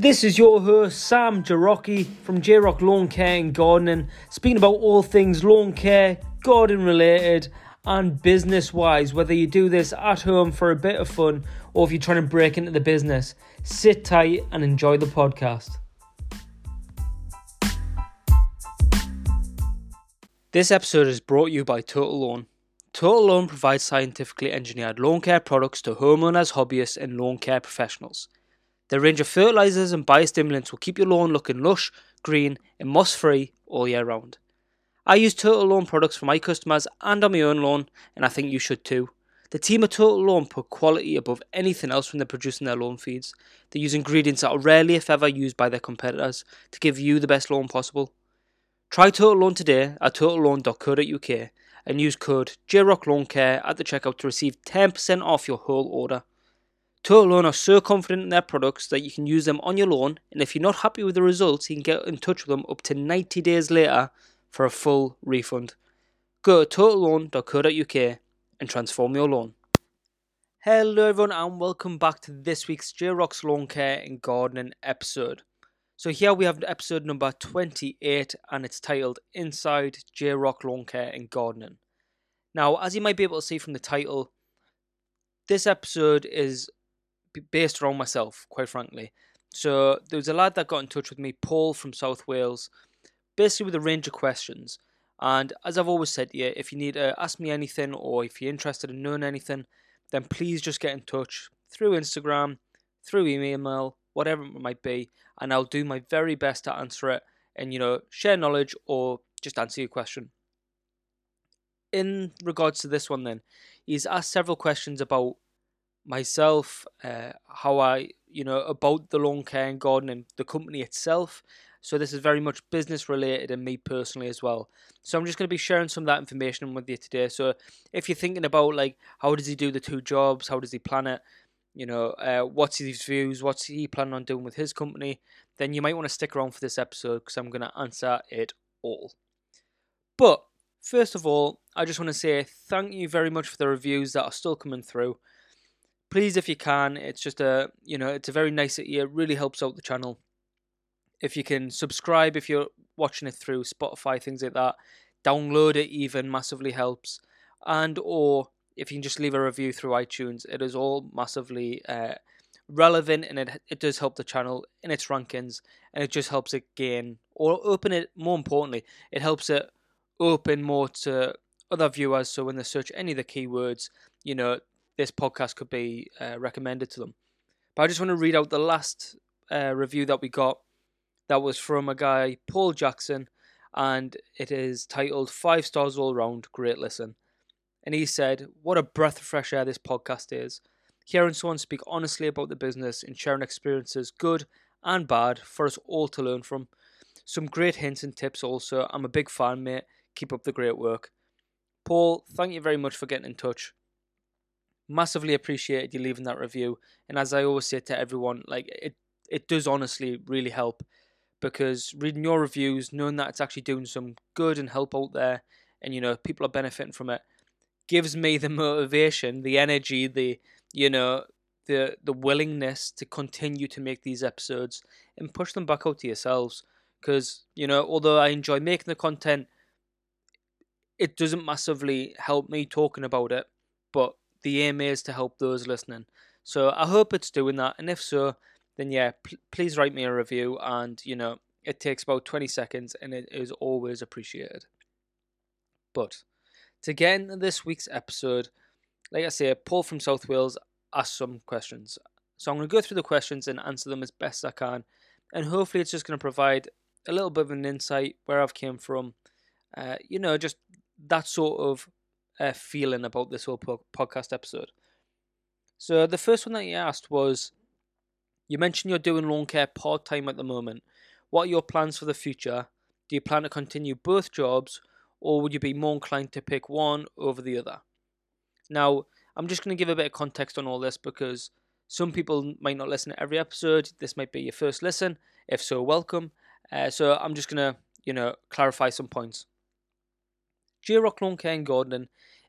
This is your host Sam Jarocki from J Rock Lawn Care and Gardening, speaking about all things lawn care, garden related, and business wise. Whether you do this at home for a bit of fun or if you're trying to break into the business, sit tight and enjoy the podcast. This episode is brought to you by Total Lawn. Total Lawn provides scientifically engineered lawn care products to homeowners, hobbyists, and lawn care professionals. Their range of fertilizers and biostimulants will keep your lawn looking lush, green, and moss free all year round. I use Total Lawn products for my customers and on my own lawn, and I think you should too. The team at Total Lawn put quality above anything else when they're producing their lawn feeds. They use ingredients that are rarely, if ever, used by their competitors to give you the best lawn possible. Try Total Lawn today at totallawn.co.uk and use code JROCKLawnCare at the checkout to receive 10% off your whole order. Total Lawn are so confident in their products that you can use them on your lawn, and if you're not happy with the results, you can get in touch with them up to 90 days later for a full refund. Go to totallawn.co.uk and transform your lawn. Hello, everyone, and welcome back to this week's J Rock's Lawn Care and Gardening episode. So, here we have episode number 28, and it's titled Inside J Rock Lawn Care and Gardening. Now, as you might be able to see from the title, this episode is based around myself, quite frankly. So there was a lad that got in touch with me, Paul from South Wales, basically with a range of questions. And as I've always said you, if you need to ask me anything or if you're interested in knowing anything, then please just get in touch through Instagram, through email, whatever it might be, and I'll do my very best to answer it and you know share knowledge or just answer your question. In regards to this one, then he's asked several questions about myself, uh, how I, you know, about the lawn care and gardening, the company itself. So this is very much business related and me personally as well. So I'm just going to be sharing some of that information with you today. So if you're thinking about like how does he do the two jobs, how does he plan it, you know, uh, what's his views, what's he planning on doing with his company, then you might want to stick around for this episode because I'm going to answer it all. But first of all, I just want to say thank you very much for the reviews that are still coming through please if you can it's just a you know it's a very nice it really helps out the channel. If you can subscribe if you're watching it through spotify things like that download it even massively helps. And or if you can just leave a review through itunes it is all massively uh, relevant and it, it does help the channel in its rankings and it just helps it gain or open it more importantly it helps it open more to other viewers. So when they search any of the keywords you know this podcast could be uh, recommended to them. But I just want to read out the last uh, review that we got. That was from a guy, Paul Jackson, and it is titled Five Stars All Round, Great Listen. And he said, What a breath of fresh air this podcast is. Hearing someone speak honestly about the business and sharing experiences, good and bad, for us all to learn from. Some great hints and tips also. I'm a big fan, mate. Keep up the great work. Paul, thank you very much for getting in touch massively appreciated you leaving that review. And as I always say to everyone, like it, it does honestly really help because reading your reviews, knowing that it's actually doing some good and help out there, and you know people are benefiting from it, gives me the motivation, the energy, the you know the the willingness to continue to make these episodes and push them back out to yourselves. Because you know, although I enjoy making the content, it doesn't massively help me talking about it, but the aim is to help those listening. So I hope it's doing that, and if so, then yeah, pl- please write me a review. And you know, it takes about twenty seconds, and it is always appreciated. But to get into this week's episode, like I say, Paul from South Wales asked some questions. So I'm going to go through the questions and answer them as best I can, and hopefully it's just going to provide a little bit of an insight where I've came from. Uh, you know, just that sort of uh, feeling about this whole po- podcast episode. So the first one that you asked was, you mentioned you're doing lawn care part time at the moment. What are your plans for the future? Do you plan to continue both jobs, or would you be more inclined to pick one over the other? Now, I'm just going to give a bit of context on all this because some people might not listen to every episode. This might be your first listen. If so, welcome. Uh, so I'm just going to, you know, clarify some points. J Rock Lawn Care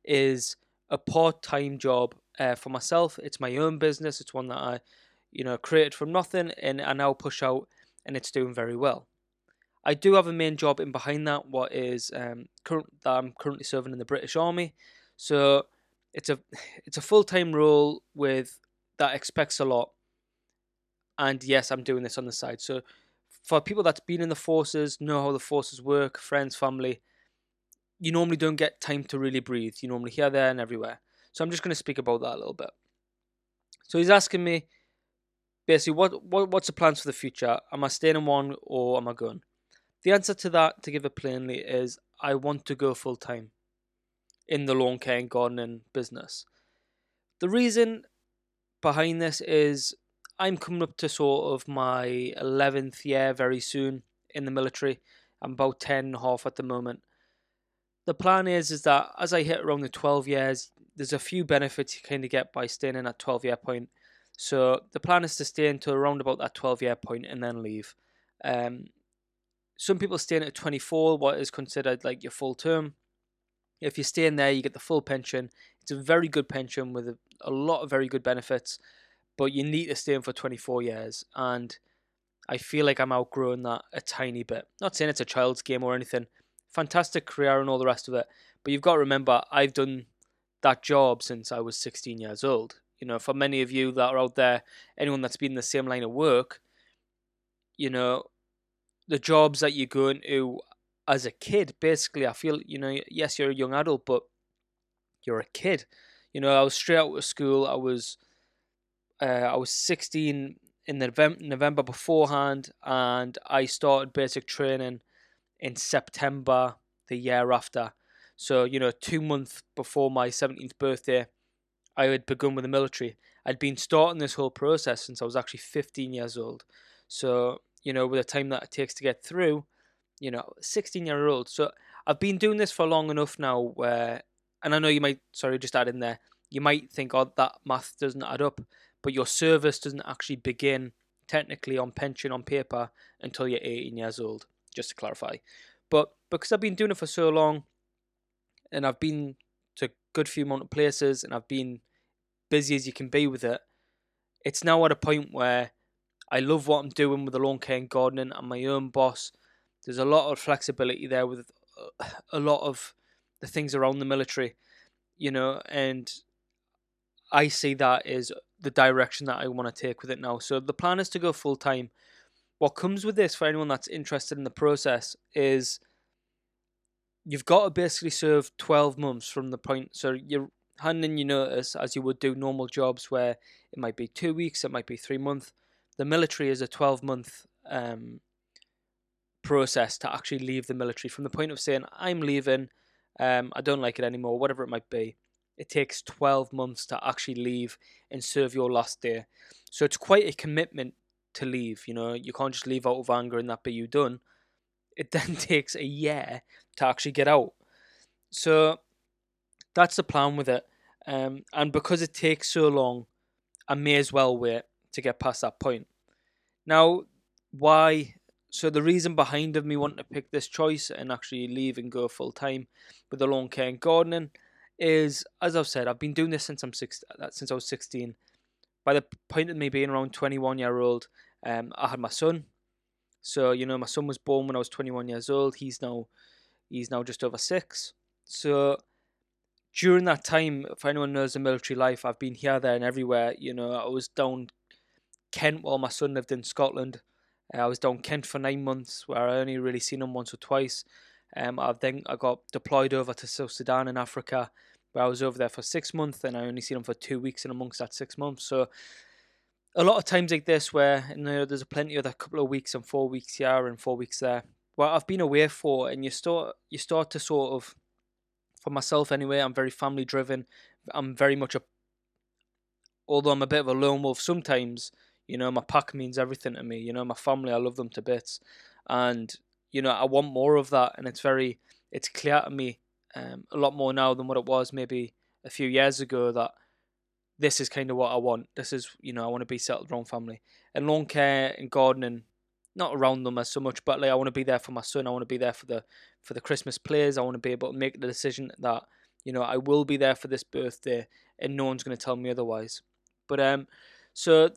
is a part time job uh, for myself. It's my own business. It's one that I, you know, created from nothing and I now push out and it's doing very well. I do have a main job in behind that, what is um, current that I'm currently serving in the British Army. So it's a it's a full time role with that expects a lot. And yes, I'm doing this on the side. So for people that's been in the forces, know how the forces work, friends, family, you normally don't get time to really breathe. You normally here, there, and everywhere. So I'm just going to speak about that a little bit. So he's asking me basically what, what what's the plans for the future? Am I staying in one or am I going? The answer to that, to give it plainly, is I want to go full time in the lawn care and gardening business. The reason behind this is I'm coming up to sort of my 11th year very soon in the military. I'm about 10 and a half at the moment. The plan is is that as I hit around the 12 years, there's a few benefits you kind of get by staying in that 12 year point. So the plan is to stay until around about that 12 year point and then leave. Um, some people stay in at 24, what is considered like your full term. If you stay in there, you get the full pension. It's a very good pension with a, a lot of very good benefits, but you need to stay in for 24 years. And I feel like I'm outgrowing that a tiny bit. Not saying it's a child's game or anything. Fantastic career and all the rest of it. But you've got to remember, I've done that job since I was 16 years old. You know, for many of you that are out there, anyone that's been in the same line of work, you know, the jobs that you go into as a kid, basically, I feel, you know, yes, you're a young adult, but you're a kid. You know, I was straight out of school. I was, uh, I was 16 in November, November beforehand, and I started basic training in September the year after. So, you know, two months before my 17th birthday, I had begun with the military. I'd been starting this whole process since I was actually 15 years old. So, you know, with the time that it takes to get through, you know, 16 year old. So I've been doing this for long enough now where, and I know you might, sorry, just add in there, you might think, oh, that math doesn't add up, but your service doesn't actually begin technically on pension on paper until you're 18 years old, just to clarify. But because I've been doing it for so long, and I've been to a good few amount of places and I've been busy as you can be with it, it's now at a point where I love what I'm doing with the lawn care and gardening. I'm my own boss. There's a lot of flexibility there with uh, a lot of the things around the military, you know, and I see that as the direction that I want to take with it now. So the plan is to go full time. What comes with this for anyone that's interested in the process is you've got to basically serve 12 months from the point. So you're handing your notice as you would do normal jobs where it might be two weeks, it might be three months. The military is a 12 month um, process to actually leave the military from the point of saying, I'm leaving, um, I don't like it anymore, whatever it might be. It takes 12 months to actually leave and serve your last day. So it's quite a commitment to leave. You know, you can't just leave out of anger and that be you done it then takes a year to actually get out. So that's the plan with it. Um, and because it takes so long, I may as well wait to get past that point. Now, why? So the reason behind of me wanting to pick this choice and actually leave and go full time with the lawn care and gardening is, as I've said, I've been doing this since I'm six, uh, since I was sixteen. By the point of me being around twenty one year old, um, I had my son, so you know, my son was born when I was 21 years old. He's now he's now just over six. So during that time, if anyone knows the military life, I've been here, there, and everywhere. You know, I was down Kent while my son lived in Scotland. I was down Kent for nine months, where I only really seen him once or twice. Um, I then I got deployed over to South Sudan in Africa, where I was over there for six months, and I only seen him for two weeks in amongst that six months. So a lot of times like this where you know there's a plenty of a couple of weeks and four weeks here and four weeks there Well, I've been away for and you start you start to sort of for myself anyway I'm very family driven I'm very much a although I'm a bit of a lone wolf sometimes you know my pack means everything to me you know my family I love them to bits and you know I want more of that and it's very it's clear to me um, a lot more now than what it was maybe a few years ago that this is kind of what I want. This is, you know, I want to be settled around family. And lawn care and gardening, not around them as so much, but like I want to be there for my son. I want to be there for the for the Christmas plays. I want to be able to make the decision that, you know, I will be there for this birthday and no one's going to tell me otherwise. But um so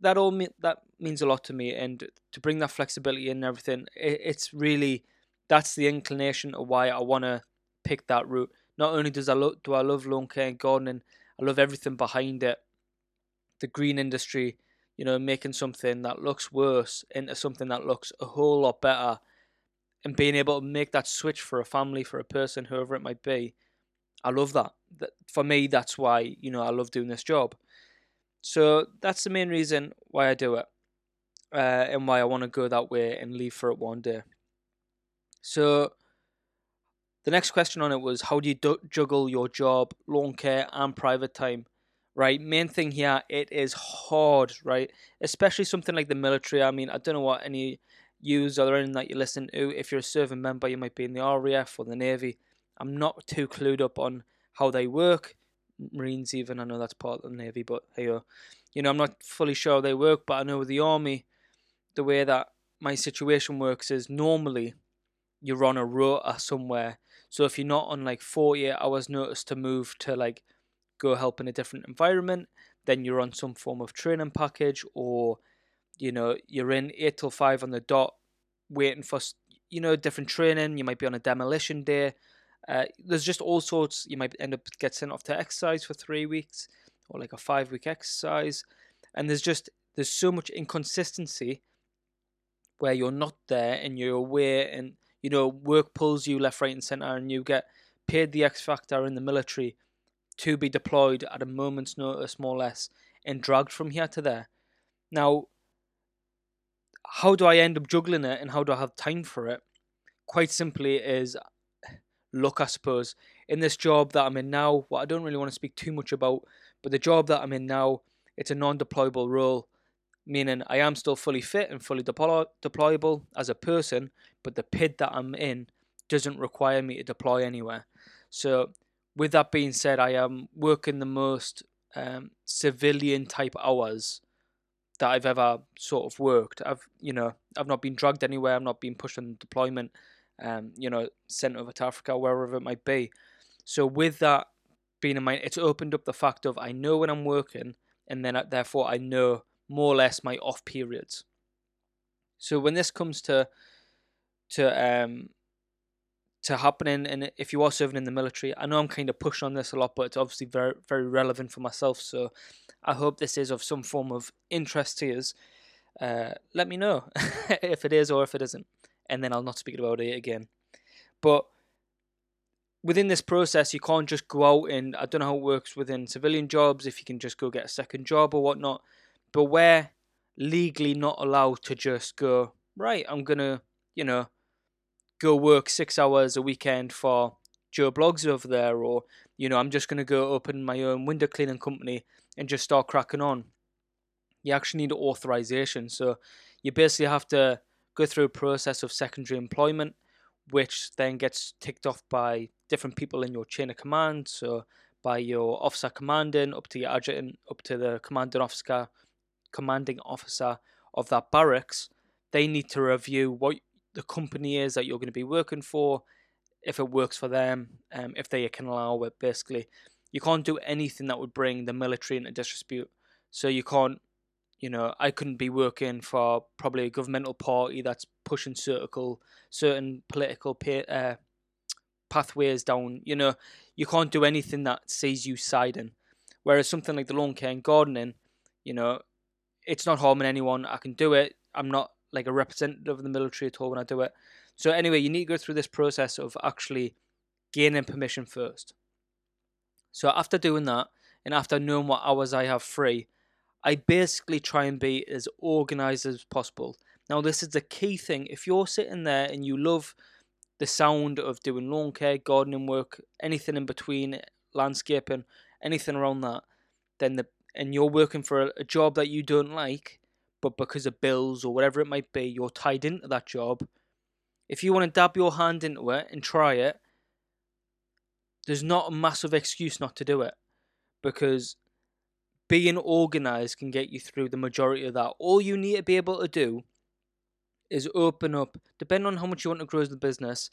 that all me- that means a lot to me, and to bring that flexibility in and everything, it, it's really that's the inclination of why I want to pick that route. Not only does I lo- do I love lawn care and gardening, I love everything behind it, the green industry, you know, making something that looks worse into something that looks a whole lot better, and being able to make that switch for a family, for a person, whoever it might be. I love that. that for me, that's why you know I love doing this job. So that's the main reason why I do it, uh, and why I want to go that way and leave for it one day. So the next question on it was how do you du- juggle your job, lawn care, and private time? Right, main thing here, it is hard, right? Especially something like the military. I mean, I don't know what any use or anything that you listen to. If you're a serving member, you might be in the RAF or the Navy. I'm not too clued up on how they work. Marines, even I know that's part of the Navy, but hey, you know, I'm not fully sure how they work. But I know with the Army, the way that my situation works is normally you're on a rota somewhere. So if you're not on like 48 hours notice to move to like go help in a different environment, then you're on some form of training package or you know you're in 8 till 5 on the dot waiting for you know different training. You might be on a demolition day. Uh, there's just all sorts. You might end up get sent off to exercise for three weeks or like a five week exercise. And there's just there's so much inconsistency where you're not there and you're away and you know, work pulls you left, right, and centre, and you get paid the X factor in the military to be deployed at a moment's notice, more or less, and dragged from here to there. Now, how do I end up juggling it and how do I have time for it? Quite simply, is luck, I suppose. In this job that I'm in now, what I don't really want to speak too much about, but the job that I'm in now, it's a non deployable role meaning I am still fully fit and fully deploy- deployable as a person, but the PID that I'm in doesn't require me to deploy anywhere. So, with that being said, I am working the most um, civilian type hours that I've ever sort of worked. I've, you know, I've not been drugged anywhere. I'm not being pushed on deployment. Um, you know, sent over to Africa, wherever it might be. So with that being in mind, it's opened up the fact of I know when I'm working, and then uh, therefore I know more or less my off periods. So when this comes to to um to happening and if you are serving in the military, I know I'm kind of pushing on this a lot, but it's obviously very very relevant for myself. So I hope this is of some form of interest to you. Uh, let me know if it is or if it isn't, and then I'll not speak about it again. But within this process, you can't just go out and I don't know how it works within civilian jobs. If you can just go get a second job or whatnot, but we're legally not allowed to just go right. I'm gonna, you know, go work six hours a weekend for Joe Bloggs over there, or you know, I'm just gonna go open my own window cleaning company and just start cracking on. You actually need authorization, so you basically have to go through a process of secondary employment, which then gets ticked off by different people in your chain of command. So by your officer commanding up to your adjutant, up to the commanding officer, commanding officer of that barracks, they need to review what the company is that you're going to be working for, if it works for them, um, if they can allow it. Basically, you can't do anything that would bring the military into disrepute. So you can't, you know, I couldn't be working for probably a governmental party that's pushing certain certain political pay, uh, pathways down. You know, you can't do anything that sees you siding. Whereas something like the lawn care and gardening, you know, it's not harming anyone. I can do it. I'm not like a representative of the military at all when I do it. So anyway, you need to go through this process of actually gaining permission first. So after doing that, and after knowing what hours I have free, I basically try and be as organized as possible. Now, this is the key thing. If you're sitting there and you love the sound of doing lawn care, gardening work, anything in between, landscaping, anything around that, then the and you're working for a, a job that you don't like, but because of bills or whatever it might be, you're tied into that job. If you want to dab your hand into it and try it, there's not a massive excuse not to do it because being organized can get you through the majority of that. All you need to be able to do is open up, depending on how much you want to grow the business,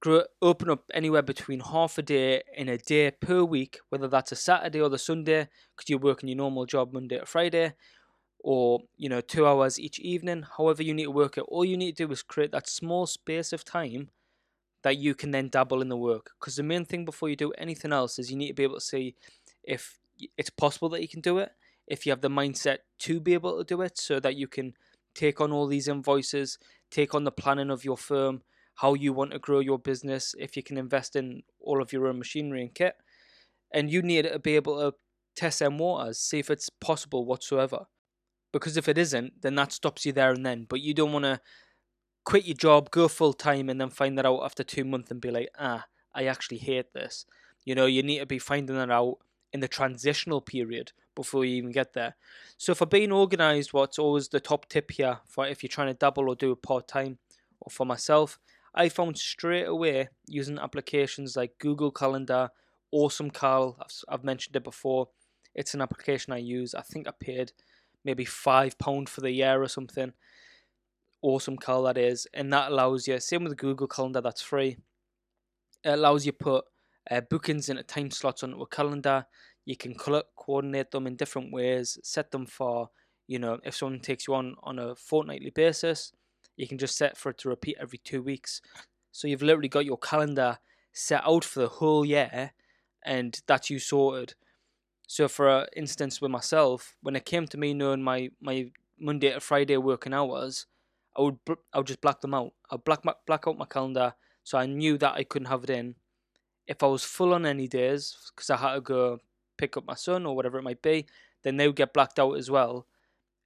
grow, open up anywhere between half a day and a day per week, whether that's a Saturday or the Sunday, because you're working your normal job Monday to Friday, or you know two hours each evening. However you need to work it all you need to do is create that small space of time that you can then dabble in the work. Because the main thing before you do anything else is you need to be able to see if it's possible that you can do it if you have the mindset to be able to do it so that you can take on all these invoices take on the planning of your firm how you want to grow your business if you can invest in all of your own machinery and kit and you need to be able to test them waters see if it's possible whatsoever because if it isn't, then that stops you there and then. But you don't want to quit your job, go full time, and then find that out after two months and be like, ah, I actually hate this. You know, you need to be finding that out in the transitional period before you even get there. So for being organized, what's always the top tip here for if you're trying to double or do a part time, or for myself, I found straight away using applications like Google Calendar, Awesome Cal. I've, I've mentioned it before. It's an application I use. I think I paid maybe five pound for the year or something. Awesome cal that is, and that allows you. Same with Google Calendar, that's free. It allows you put uh, bookings into time slots onto a calendar. You can co- coordinate them in different ways. Set them for you know if someone takes you on on a fortnightly basis, you can just set for it to repeat every two weeks. So you've literally got your calendar set out for the whole year, and that's you sorted. So, for instance, with myself, when it came to me knowing my, my Monday to Friday working hours, I would I would just black them out. I'd black my, black out my calendar, so I knew that I couldn't have it in. If I was full on any days, because I had to go pick up my son or whatever it might be, then they would get blacked out as well.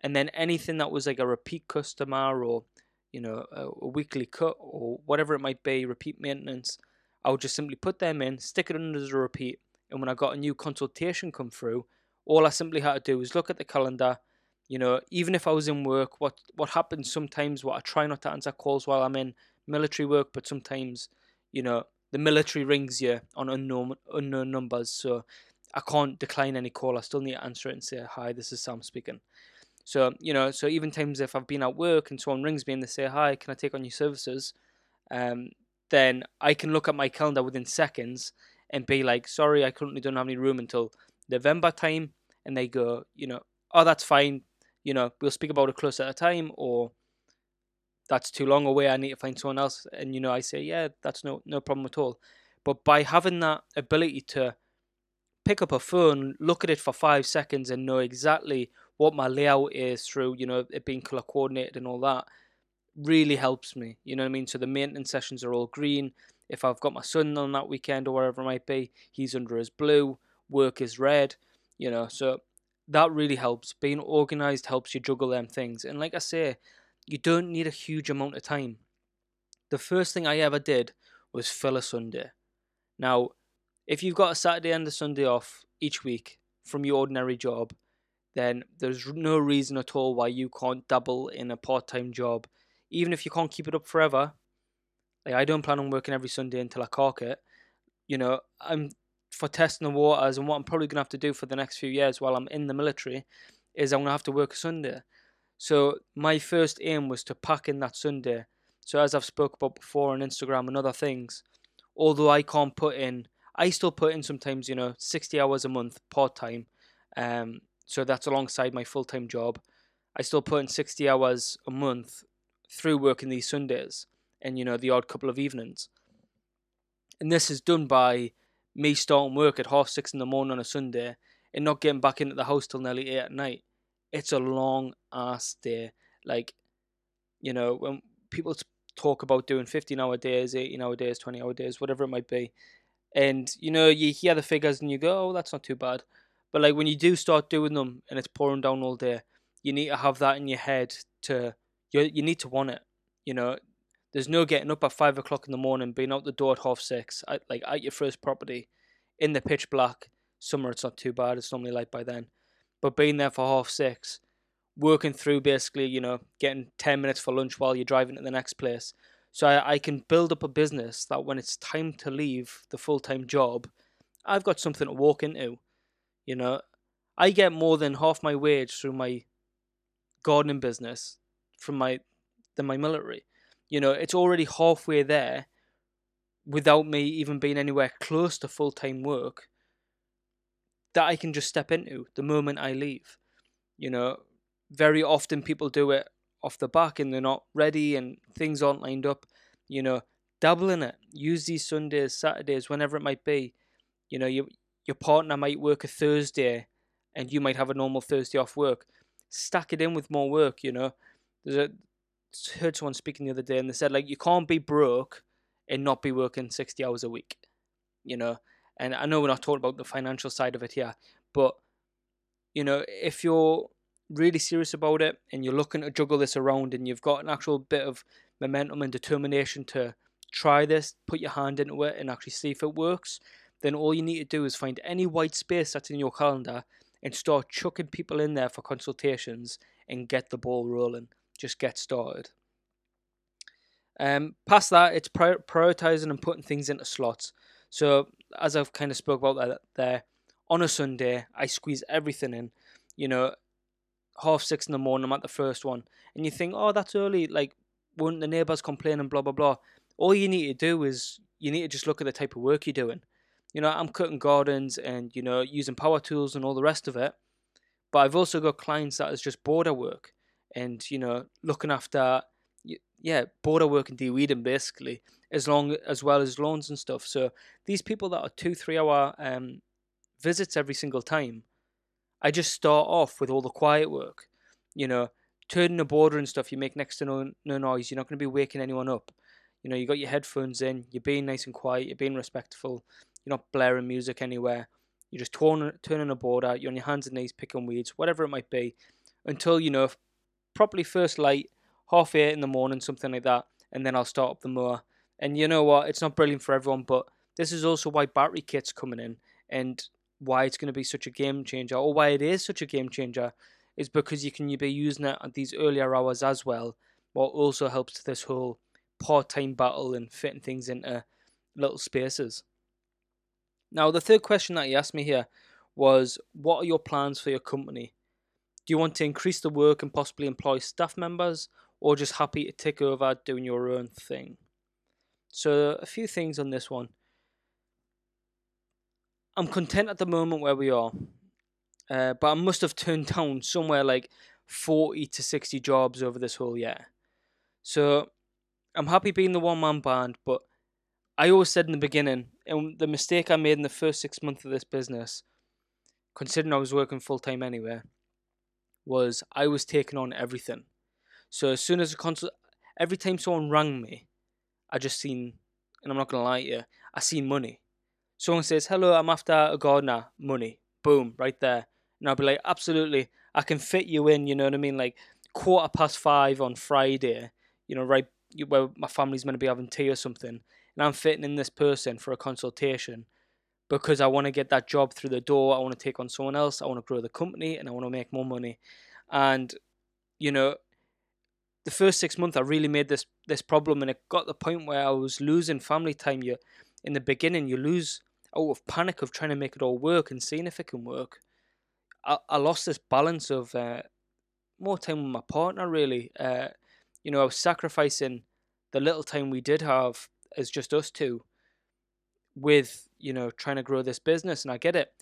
And then anything that was like a repeat customer or you know a, a weekly cut or whatever it might be, repeat maintenance, I would just simply put them in, stick it under the repeat, and when I got a new consultation come through, all I simply had to do was look at the calendar. You know, even if I was in work, what what happens sometimes? What I try not to answer calls while I'm in military work, but sometimes, you know, the military rings you on unknown unknown numbers, so I can't decline any call. I still need to answer it and say, "Hi, this is Sam speaking." So you know, so even times if I've been at work and someone rings me and they say, "Hi, can I take on your services?" Um, then I can look at my calendar within seconds and be like, sorry, I currently don't have any room until November time. And they go, you know, oh, that's fine. You know, we'll speak about it closer at a time, or that's too long away. I need to find someone else. And, you know, I say, yeah, that's no, no problem at all. But by having that ability to pick up a phone, look at it for five seconds, and know exactly what my layout is through, you know, it being color coordinated and all that, really helps me. You know what I mean? So the maintenance sessions are all green. If I've got my son on that weekend or whatever it might be, he's under his blue, work is red, you know. So that really helps. Being organized helps you juggle them things. And like I say, you don't need a huge amount of time. The first thing I ever did was fill a Sunday. Now, if you've got a Saturday and a Sunday off each week from your ordinary job, then there's no reason at all why you can't double in a part time job. Even if you can't keep it up forever, like I don't plan on working every Sunday until I cork it. You know, I'm for testing the waters, and what I'm probably gonna have to do for the next few years while I'm in the military is I'm gonna have to work a Sunday. So my first aim was to pack in that Sunday. So as I've spoke about before on Instagram and other things, although I can't put in, I still put in sometimes you know 60 hours a month part time. Um, so that's alongside my full time job. I still put in 60 hours a month through working these Sundays and you know the odd couple of evenings. And this is done by me starting work at half six in the morning on a Sunday and not getting back into the house till nearly eight at night. It's a long ass day. Like, you know, when people talk about doing 15 hour days, 18 hour days, 20 hour days, whatever it might be, and you know, you hear the figures and you go, oh, that's not too bad. But like when you do start doing them and it's pouring down all day, you need to have that in your head to you you need to want it. You know, there's no getting up at five o'clock in the morning, being out the door at half six, at, like at your first property, in the pitch black. Summer, it's not too bad. It's normally light by then, but being there for half six, working through basically, you know, getting ten minutes for lunch while you're driving to the next place. So I, I can build up a business that when it's time to leave the full time job, I've got something to walk into. You know, I get more than half my wage through my gardening business from my than my military. You know, it's already halfway there without me even being anywhere close to full time work that I can just step into the moment I leave. You know, very often people do it off the back and they're not ready and things aren't lined up. You know, dabble in it. Use these Sundays, Saturdays, whenever it might be. You know, you, your partner might work a Thursday and you might have a normal Thursday off work. Stack it in with more work, you know. There's a heard someone speaking the other day and they said like you can't be broke and not be working 60 hours a week you know and i know we're not talking about the financial side of it here but you know if you're really serious about it and you're looking to juggle this around and you've got an actual bit of momentum and determination to try this put your hand into it and actually see if it works then all you need to do is find any white space that's in your calendar and start chucking people in there for consultations and get the ball rolling just get started. Um, past that, it's prioritizing and putting things into slots. So as I've kind of spoke about that there, on a Sunday, I squeeze everything in. You know, half six in the morning, I'm at the first one, and you think, oh, that's early. Like, won't the neighbors complain and blah blah blah? All you need to do is you need to just look at the type of work you're doing. You know, I'm cutting gardens and you know using power tools and all the rest of it. But I've also got clients that is just border work and you know looking after yeah border work and de-weeding basically as long as well as lawns and stuff so these people that are two three hour um, visits every single time i just start off with all the quiet work you know turning the border and stuff you make next to no, no noise you're not going to be waking anyone up you know you got your headphones in you're being nice and quiet you're being respectful you're not blaring music anywhere you're just turning, turning a border you're on your hands and knees picking weeds whatever it might be until you know properly first light, half eight in the morning, something like that, and then I'll start up the mower. And you know what? It's not brilliant for everyone, but this is also why battery kit's coming in and why it's going to be such a game changer, or why it is such a game changer, is because you can you be using it at these earlier hours as well, what also helps this whole part-time battle and fitting things into little spaces. Now, the third question that he asked me here was, what are your plans for your company? Do you want to increase the work and possibly employ staff members, or just happy to take over doing your own thing? So, a few things on this one. I'm content at the moment where we are, uh, but I must have turned down somewhere like 40 to 60 jobs over this whole year. So, I'm happy being the one man band, but I always said in the beginning, and the mistake I made in the first six months of this business, considering I was working full time anyway, was I was taking on everything. So as soon as a consult, every time someone rang me, I just seen, and I'm not gonna lie to you, I seen money. Someone says, "Hello, I'm after a gardener." Money, boom, right there, and I'll be like, "Absolutely, I can fit you in." You know what I mean? Like quarter past five on Friday, you know, right where my family's to be having tea or something, and I'm fitting in this person for a consultation because I want to get that job through the door. I want to take on someone else. I want to grow the company and I want to make more money. And, you know, the first six months I really made this this problem and it got the point where I was losing family time. You in the beginning you lose out of panic of trying to make it all work and seeing if it can work. I, I lost this balance of uh, more time with my partner really. Uh, you know, I was sacrificing the little time we did have as just us two with you know trying to grow this business and i get it.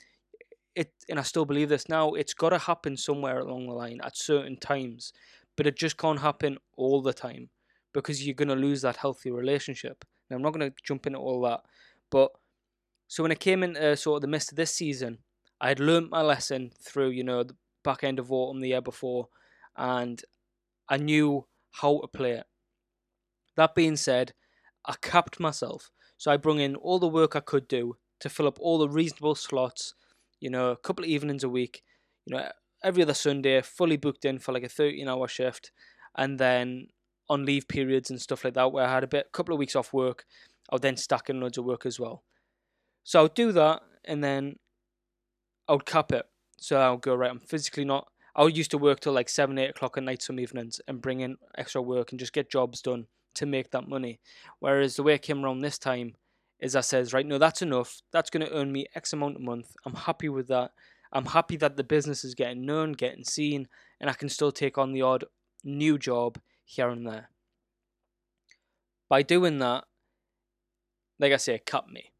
It and i still believe this now it's got to happen somewhere along the line at certain times but it just can't happen all the time because you're going to lose that healthy relationship. Now i'm not going to jump into all that but so when it came into sort of the midst of this season i had learned my lesson through you know the back end of autumn the year before and i knew how to play it. That being said i capped myself so I brung in all the work I could do to fill up all the reasonable slots, you know, a couple of evenings a week, you know, every other Sunday, fully booked in for like a 13 hour shift. And then on leave periods and stuff like that, where I had a bit, couple of weeks off work, I would then stack in loads of work as well. So I would do that and then I would cap it. So I would go, right, I'm physically not, I used to work till like 7, 8 o'clock at night some evenings and bring in extra work and just get jobs done to make that money. Whereas the way it came around this time is I says, right, no, that's enough. That's going to earn me X amount a month. I'm happy with that. I'm happy that the business is getting known, getting seen, and I can still take on the odd new job here and there. By doing that, like I say, it cut me.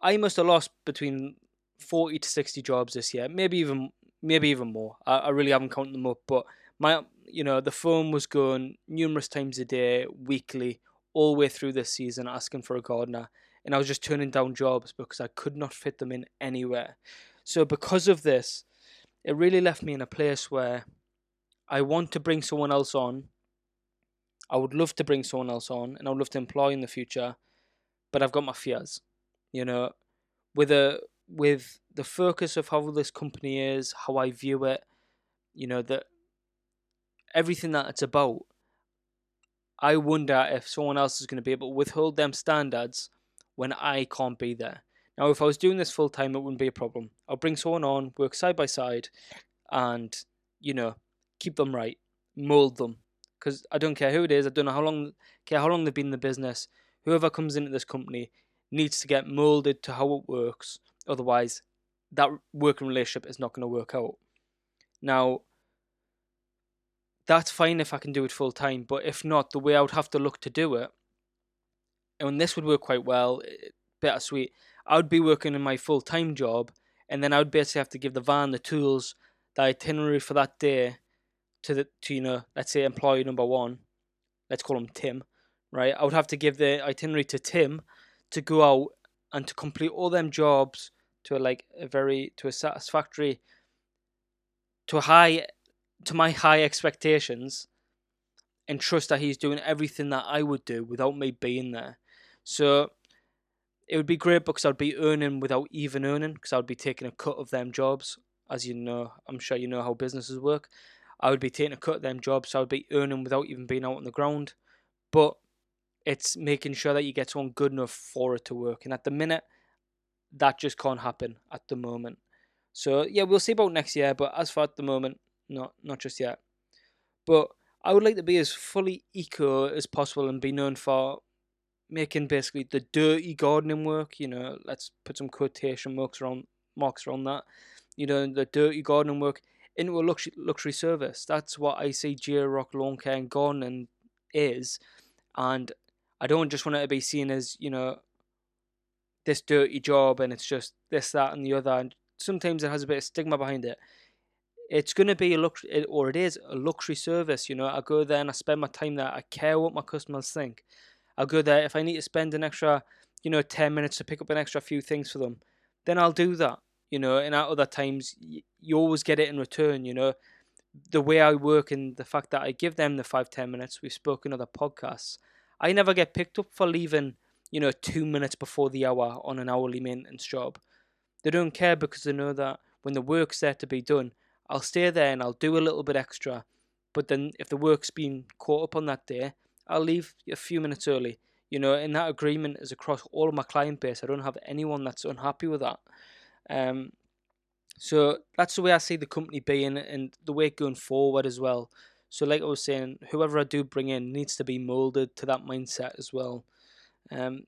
I must have lost between 40 to 60 jobs this year, maybe even maybe even more. I, I really haven't counted them up, but my you know the phone was going numerous times a day, weekly, all the way through this season, asking for a gardener, and I was just turning down jobs because I could not fit them in anywhere. So because of this, it really left me in a place where I want to bring someone else on. I would love to bring someone else on, and I would love to employ in the future, but I've got my fears. You know, with a with the focus of how this company is, how I view it, you know, that everything that it's about, I wonder if someone else is going to be able to withhold them standards when I can't be there. Now, if I was doing this full time, it wouldn't be a problem. I'll bring someone on, work side by side, and you know, keep them right, mold them. Because I don't care who it is. I don't know how long care how long they've been in the business. Whoever comes into this company needs to get molded to how it works. Otherwise, that working relationship is not going to work out. Now, that's fine if I can do it full time, but if not, the way I would have to look to do it, and this would work quite well, bittersweet. I would be working in my full time job, and then I would basically have to give the van the tools, the itinerary for that day, to the to you know let's say employee number one, let's call him Tim, right? I would have to give the itinerary to Tim to go out and to complete all them jobs to a, like a very to a satisfactory to a high to my high expectations and trust that he's doing everything that I would do without me being there. So it would be great because I'd be earning without even earning because I'd be taking a cut of them jobs. As you know, I'm sure you know how businesses work. I would be taking a cut of them jobs, so I'd be earning without even being out on the ground. But it's making sure that you get someone good enough for it to work. And at the minute, that just can't happen at the moment. So yeah, we'll see about next year. But as for at the moment, not not just yet. But I would like to be as fully eco as possible and be known for making basically the dirty gardening work. You know, let's put some quotation marks around marks around that. You know, the dirty gardening work into a luxury luxury service. That's what I see J-Rock Lawn Care and Gardening is, and I don't just want it to be seen as you know this dirty job and it's just this that and the other. And sometimes it has a bit of stigma behind it. It's going to be a luxury, or it is a luxury service. You know, I go there and I spend my time there. I care what my customers think. I'll go there if I need to spend an extra, you know, ten minutes to pick up an extra few things for them. Then I'll do that. You know, and at other times you always get it in return. You know, the way I work and the fact that I give them the five ten minutes. We've spoken other podcasts. I never get picked up for leaving, you know, two minutes before the hour on an hourly maintenance job. They don't care because they know that when the work's there to be done, I'll stay there and I'll do a little bit extra. But then if the work's been caught up on that day, I'll leave a few minutes early. You know, and that agreement is across all of my client base. I don't have anyone that's unhappy with that. Um, so that's the way I see the company being and the way going forward as well. So, like I was saying, whoever I do bring in needs to be molded to that mindset as well. Um,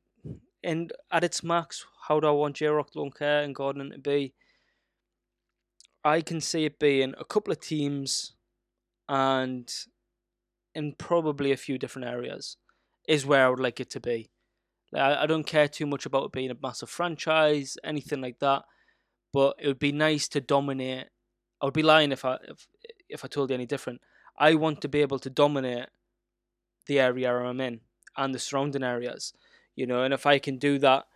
and at its max, how do I want J-Rock Lawn Care and Gardening to be? I can see it being a couple of teams and in probably a few different areas is where I would like it to be. I, I don't care too much about it being a massive franchise, anything like that. But it would be nice to dominate. I would be lying if I if if I told you any different. I want to be able to dominate the area I'm in and the surrounding areas, you know. And if I can do that,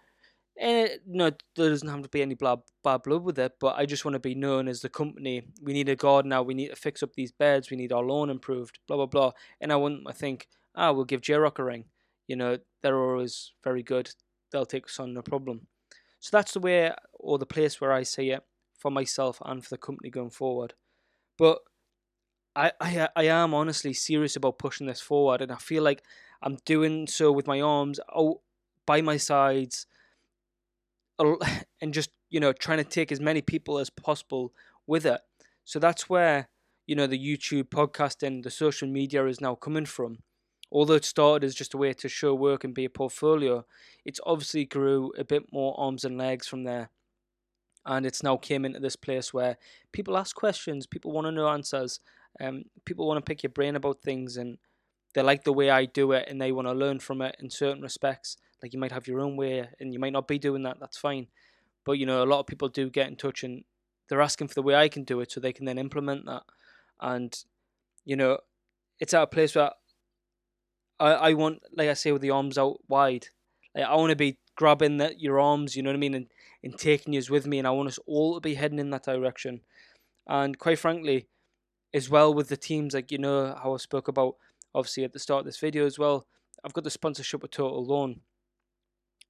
and it, no, there doesn't have to be any bad, bad blood with it, but I just want to be known as the company. We need a garden now. We need to fix up these beds. We need our lawn improved. Blah blah blah. And I wouldn't I think, ah, we'll give J Rock a ring. You know, they're always very good. They'll take us on no problem. So that's the way or the place where I see it for myself and for the company going forward. But I, I I am honestly serious about pushing this forward, and I feel like I'm doing so with my arms out by my sides, and just you know trying to take as many people as possible with it. So that's where you know the YouTube podcasting, the social media is now coming from. Although it started as just a way to show work and be a portfolio, it's obviously grew a bit more arms and legs from there and it's now came into this place where people ask questions, people want to know answers, um, people want to pick your brain about things and they like the way I do it and they want to learn from it in certain respects. Like you might have your own way and you might not be doing that, that's fine. But you know, a lot of people do get in touch and they're asking for the way I can do it so they can then implement that. And, you know, it's at a place where I, I want, like I say, with the arms out wide. Like I want to be grabbing the, your arms, you know what I mean, and, and taking you with me. And I want us all to be heading in that direction. And quite frankly, as well with the teams, like, you know, how I spoke about, obviously, at the start of this video as well, I've got the sponsorship with Total Lawn.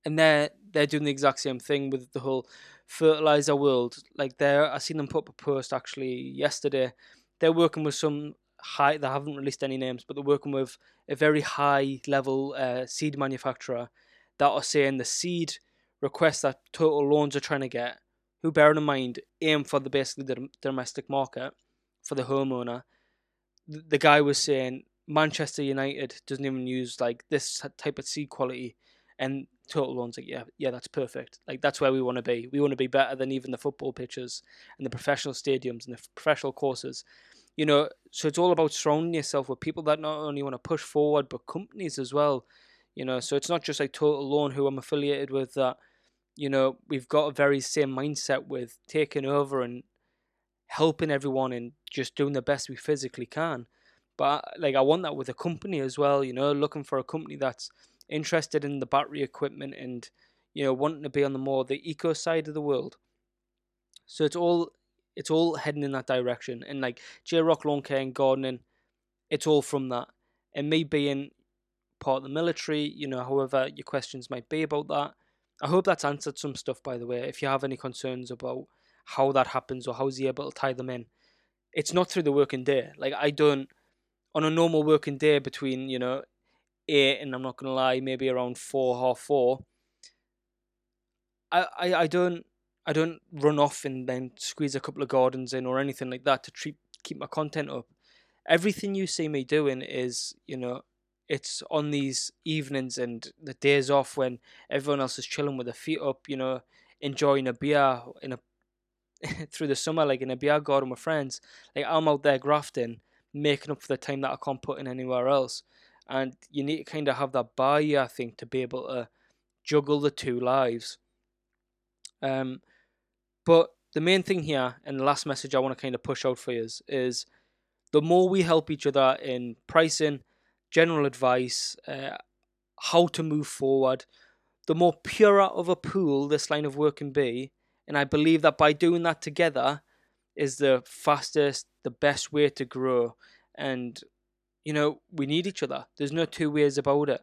And they're they're doing the exact same thing with the whole fertilizer world. Like they're I seen them put up a post actually yesterday. They're working with some high they haven't released any names, but they're working with a very high level uh, seed manufacturer that are saying the seed requests that Total Lawns are trying to get, who bearing in mind aim for the basically the domestic market for the homeowner. The, the guy was saying Manchester United doesn't even use like this type of seed quality, and Total Lawn's like yeah yeah that's perfect. Like that's where we want to be. We want to be better than even the football pitches and the professional stadiums and the professional courses. You know, so it's all about surrounding yourself with people that not only want to push forward but companies as well. You know, so it's not just like Total Lawn who I'm affiliated with that. You know, we've got a very same mindset with taking over and helping everyone and just doing the best we physically can. But like I want that with a company as well, you know, looking for a company that's interested in the battery equipment and you know wanting to be on the more the eco side of the world. So it's all it's all heading in that direction. And like J Rock Lawn Care and Gardening, it's all from that. And me being part of the military, you know, however your questions might be about that. I hope that's answered some stuff by the way. If you have any concerns about how that happens or how's he able to tie them in. It's not through the working day. Like I don't on a normal working day between, you know, eight and I'm not gonna lie, maybe around four, half four. I, I, I don't I don't run off and then squeeze a couple of gardens in or anything like that to treat, keep my content up. Everything you see me doing is, you know, it's on these evenings and the days off when everyone else is chilling with their feet up, you know, enjoying a beer in a through the summer, like in a beer garden with friends. Like I'm out there grafting, making up for the time that I can't put in anywhere else. And you need to kind of have that buy, I think, to be able to juggle the two lives. Um, but the main thing here, and the last message I want to kind of push out for you is, is the more we help each other in pricing, general advice, uh, how to move forward, the more purer of a pool this line of work can be. And I believe that by doing that together is the fastest, the best way to grow. And, you know, we need each other. There's no two ways about it.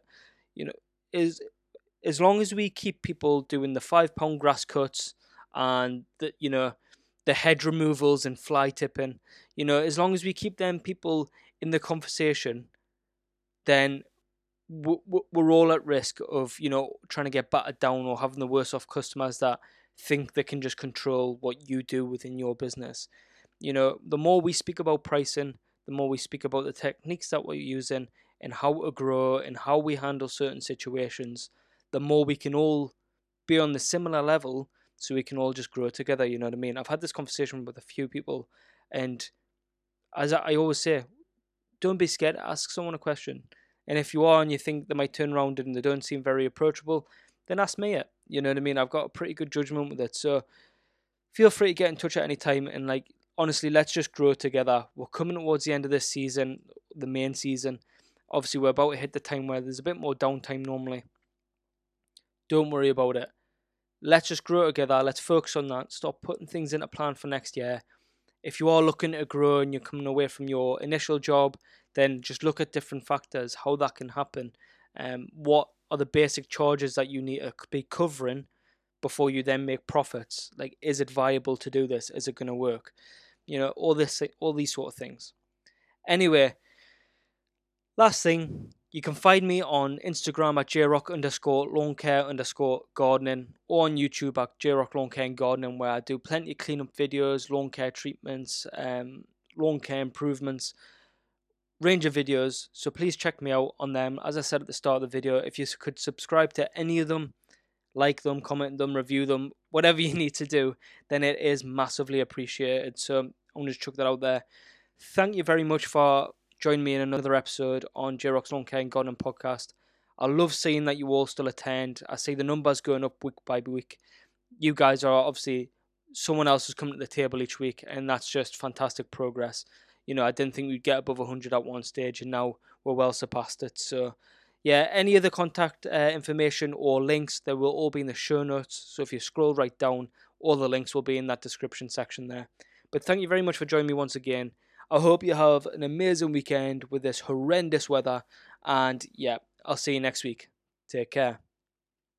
You know, is as long as we keep people doing the five pound grass cuts and the you know the hedge removals and fly tipping, you know, as long as we keep them people in the conversation, then we're all at risk of you know trying to get battered down or having the worst off customers that think they can just control what you do within your business. You know, the more we speak about pricing, the more we speak about the techniques that we're using and how to grow and how we handle certain situations, the more we can all be on the similar level so we can all just grow together. You know what I mean? I've had this conversation with a few people, and as I always say, don't be scared to ask someone a question. And if you are and you think they might turn around and they don't seem very approachable, then ask me it. You know what I mean? I've got a pretty good judgment with it. So feel free to get in touch at any time. And like, honestly, let's just grow together. We're coming towards the end of this season, the main season. Obviously, we're about to hit the time where there's a bit more downtime normally. Don't worry about it. Let's just grow together. Let's focus on that. Stop putting things into plan for next year. If you are looking to grow and you're coming away from your initial job, then just look at different factors, how that can happen, um, what are the basic charges that you need to be covering before you then make profits. Like, is it viable to do this? Is it going to work? You know, all this, all these sort of things. Anyway, last thing, you can find me on Instagram at jrock underscore lawn care underscore gardening or on YouTube at jrock lawn care and gardening where I do plenty of cleanup videos, lawn care treatments, um, lawn care improvements range of videos, so please check me out on them. As I said at the start of the video, if you could subscribe to any of them, like them, comment them, review them, whatever you need to do, then it is massively appreciated. So I want to chuck that out there. Thank you very much for joining me in another episode on J Rock's Lawn Care and podcast. I love seeing that you all still attend. I see the numbers going up week by week. You guys are obviously someone else is coming to the table each week, and that's just fantastic progress. You know, I didn't think we'd get above 100 at one stage, and now we're well surpassed it. So, yeah, any other contact uh, information or links, they will all be in the show notes. So if you scroll right down, all the links will be in that description section there. But thank you very much for joining me once again. I hope you have an amazing weekend with this horrendous weather. And yeah, I'll see you next week. Take care.